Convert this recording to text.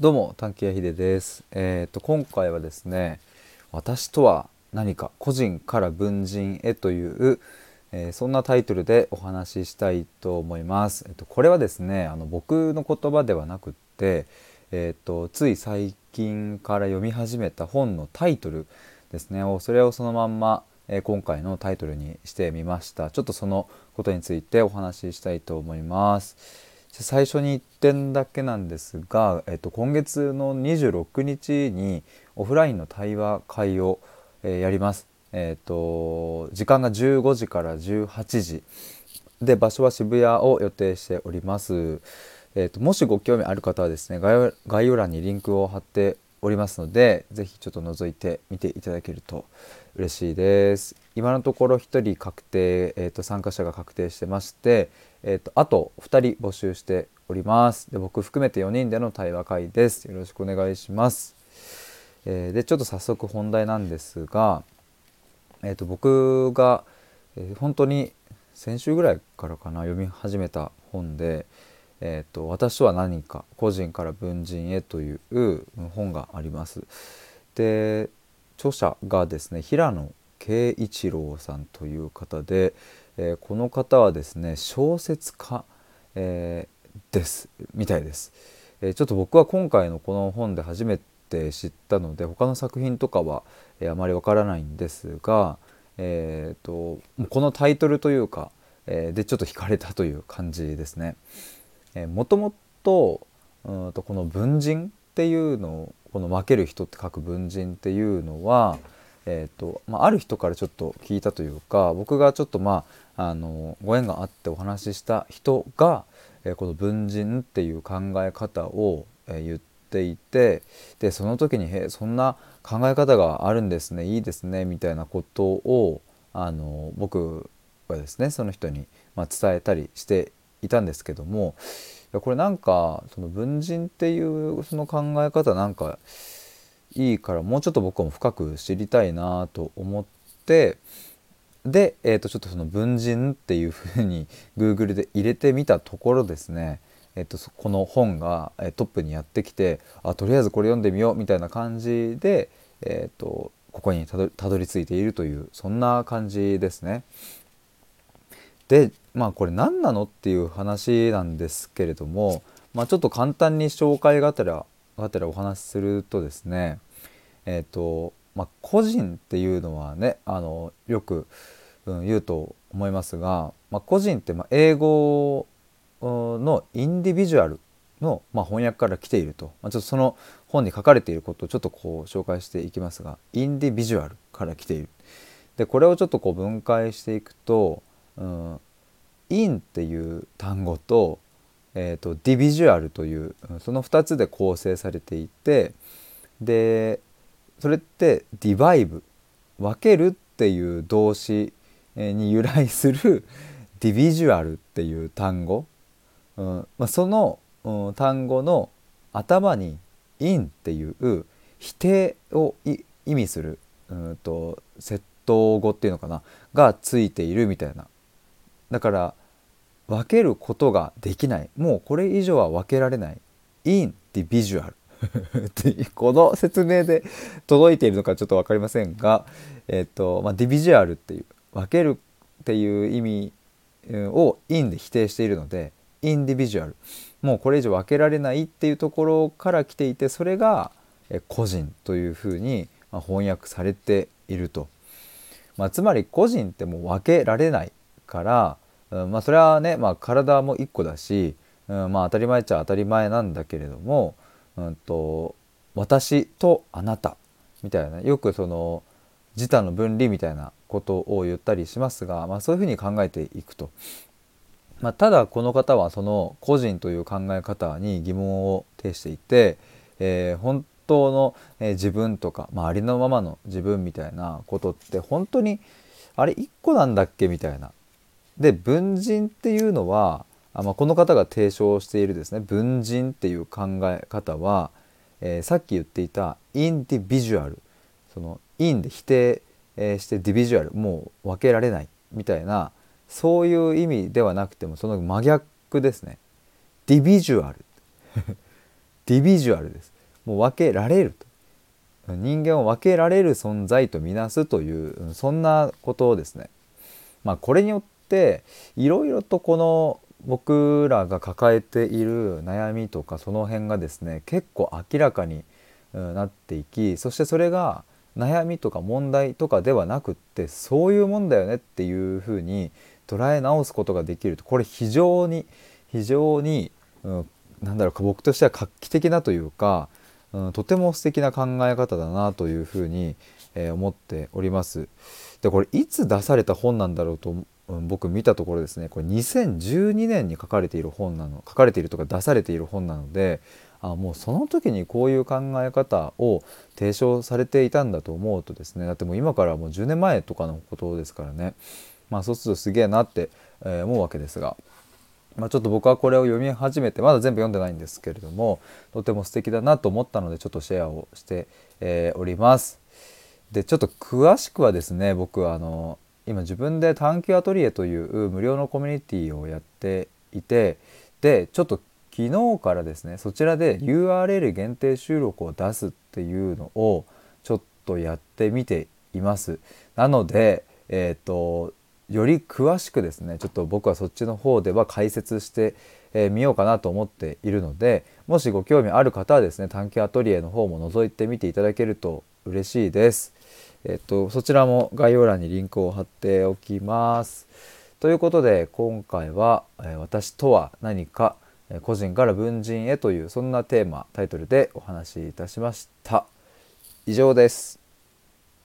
どうも探検屋秀です。えっ、と今回はですね、私とは何か個人から文人へという、えーそんなタイトルでお話ししたいと思います。えっとこれはですね、あの僕の言葉ではなくって、えっ、とつい最近から読み始めた本のタイトルですね。それをそのまんま、え今回のタイトルにしてみました。ちょっとそのことについてお話ししたいと思います。最初に1点だけなんですが、えっと、今月の26日にオフラインの対話会を、えーやります。えっと、時間が15時から18時で場所は渋谷を予定しております。えっと、もしご興味ある方はですね概要概要欄にリンクを貼っておりますのでぜひちょっと覗いてみていただけると嬉しいです。今のところ1人確定、えー、と参加者が確定してまして、えー、とあと2人募集しております。で僕含めて4人での対話会です。よろしくお願いします、えーでちょっと早速本題なんですが、えー、と僕が、えー本当に先週ぐらいからかな読み始めた本で「えー、と私とは何か個人から文人へ」という本があります。で著者がですね平野啓一郎さんという方で、えーこの方はですね小説家、えーですみたいです、えーちょっと僕は今回のこの本で初めて知ったので他の作品とかは、えあまりわからないんですが、えー、ともうこのタイトルというか、えでちょっと惹かれたという感じですね。えーもともとうとこの文人っていうのをこの分ける人って書く文人っていうのは、えーとまあ、ある人からちょっと聞いたというか僕がちょっとまああのご縁があってお話しした人が、えーこの文人っていう考え方を、えー言っていてでその時に「へえそんな考え方があるんですねいいですね」みたいなことをあの僕はですねその人に、まあ、伝えたりしていたんですけどもやこれなんかその文人っていうその考え方なんかいいからもうちょっと僕も深く知りたいなと思ってで、えー、とちょっとその文人っていうふうに Google で入れてみたところですね、えー、とこの本がトップにやってきてあとりあえずこれ読んでみようみたいな感じで、えー、とここにたどたどり着いているというそんな感じですね。でまあこれ何なのっていう話なんですけれども、まあ、ちょっと簡単に紹介がてらがてらお話しするとですねえっ、と、まあ、個人っていうのはねあのよく、うん、言うと思いますが、まあ、個人ってまあ英語のインディビジュアルの、まあ、翻訳から来ていると、まあ、ちょっとその本に書かれていることをちょっとこう紹介していきますがインディビジュアルから来ている。でこれをちょっとこう分解していくと、うん、インっていう単語と,、えー、とディビジュアルというその2つで構成されていてでそれってディバイブ分けるっていう動詞に由来する ディビジュアルっていう単語、うん。まあ、その、うん単語の頭にインっていう否定を意味するうんと窃盗語っていうのかな？がついているみたいな。だから分けることができない。もうこれ以上は分けられない。インディビジュアル。っ てこの説明で届いているのかちょっと分かりませんが、えっとまあ、ディビジュアルっていう分けるっていう意味をインで否定しているのでインディビジュアル。もうこれ以上分けられないっていうところから来ていてそれが個人というふうに翻訳されていると。まあ、つまり個人ってもう分けられない。から、うんまあ、それはね、まあ、体も一個だし、うんまあ、当たり前っちゃ当たり前なんだけれども、うん、と私とあなたみたいなよくその自他の分離みたいなことを言ったりしますが、まあ、そういうふうに考えていくと。まあ、ただこの方はその個人という考え方に疑問を呈していて、えー本当の、自分とか、まあ、ありのままの自分みたいなことって本当にあれ一個なんだっけみたいな。で文人っていうのはあ、まあ、この方が提唱しているですね文人っていう考え方は、えーさっき言っていたインディビジュアルそのインで否定、えーしてディビジュアルもう分けられないみたいなそういう意味ではなくてもその真逆ですね。ディビジュアル。ディビジュアルです。もう分けられると。人間を分けられる存在とみなすというそんなことをですね。まあこれによっていろいろとこの僕らが抱えている悩みとかその辺がですね結構明らかになっていきそしてそれが悩みとか問題とかではなくってそういうもんだよねっていうふうに捉え直すことができるとこれ非常に非常に、うん、なんだろうか僕としては画期的なというか、うん、とても素敵な考え方だなというふうに、えー、思っております。でこれいつ出された本なんだろうと、僕見たところですねこれ2012年に書かれている本なの書かれているとか出されている本なのであもうその時にこういう考え方を提唱されていたんだと思うとですねだってもう今からもう10年前とかのことですからねまあそうするとすげえなって、え思うわけですが。まあ、ちょっと僕はこれを読み始めてまだ全部読んでないんですけれどもとても素敵だなと思ったのでちょっとシェアをして、え、おります。でちょっと詳しくはですね僕はあの今自分で探求アトリエという無料のコミュニティをやっていてでちょっと昨日からですねそちらで URL 限定収録を出すっていうのをちょっとやってみています。なので、えーと、より詳しくですねちょっと僕はそっちの方では解説してみ、えー、ようかなと思っているのでもしご興味ある方はですね探求アトリエの方も覗いてみていただけると嬉しいです。えっ、とそちらも概要欄にリンクを貼っておきます。ということで今回は、え、私とは何か個人から文人へというそんなテーマタイトルでお話しいたしました以上です